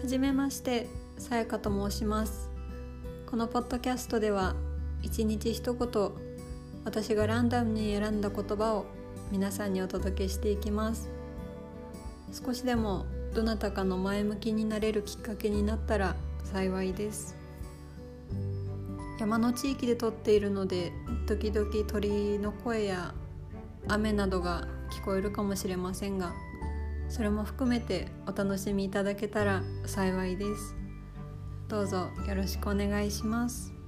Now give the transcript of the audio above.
はじめましてさやかと申します。このポッドキャストでは一日一言私がランダムに選んだ言葉を皆さんにお届けしていきます。少しでもどなたかの前向きになれるきっかけになったら幸いです。山の地域で撮っているので時々鳥の声や雨などが聞こえるかもしれませんがそれも含めてお楽しみいただけたら幸いです。どうぞよろしくお願いします。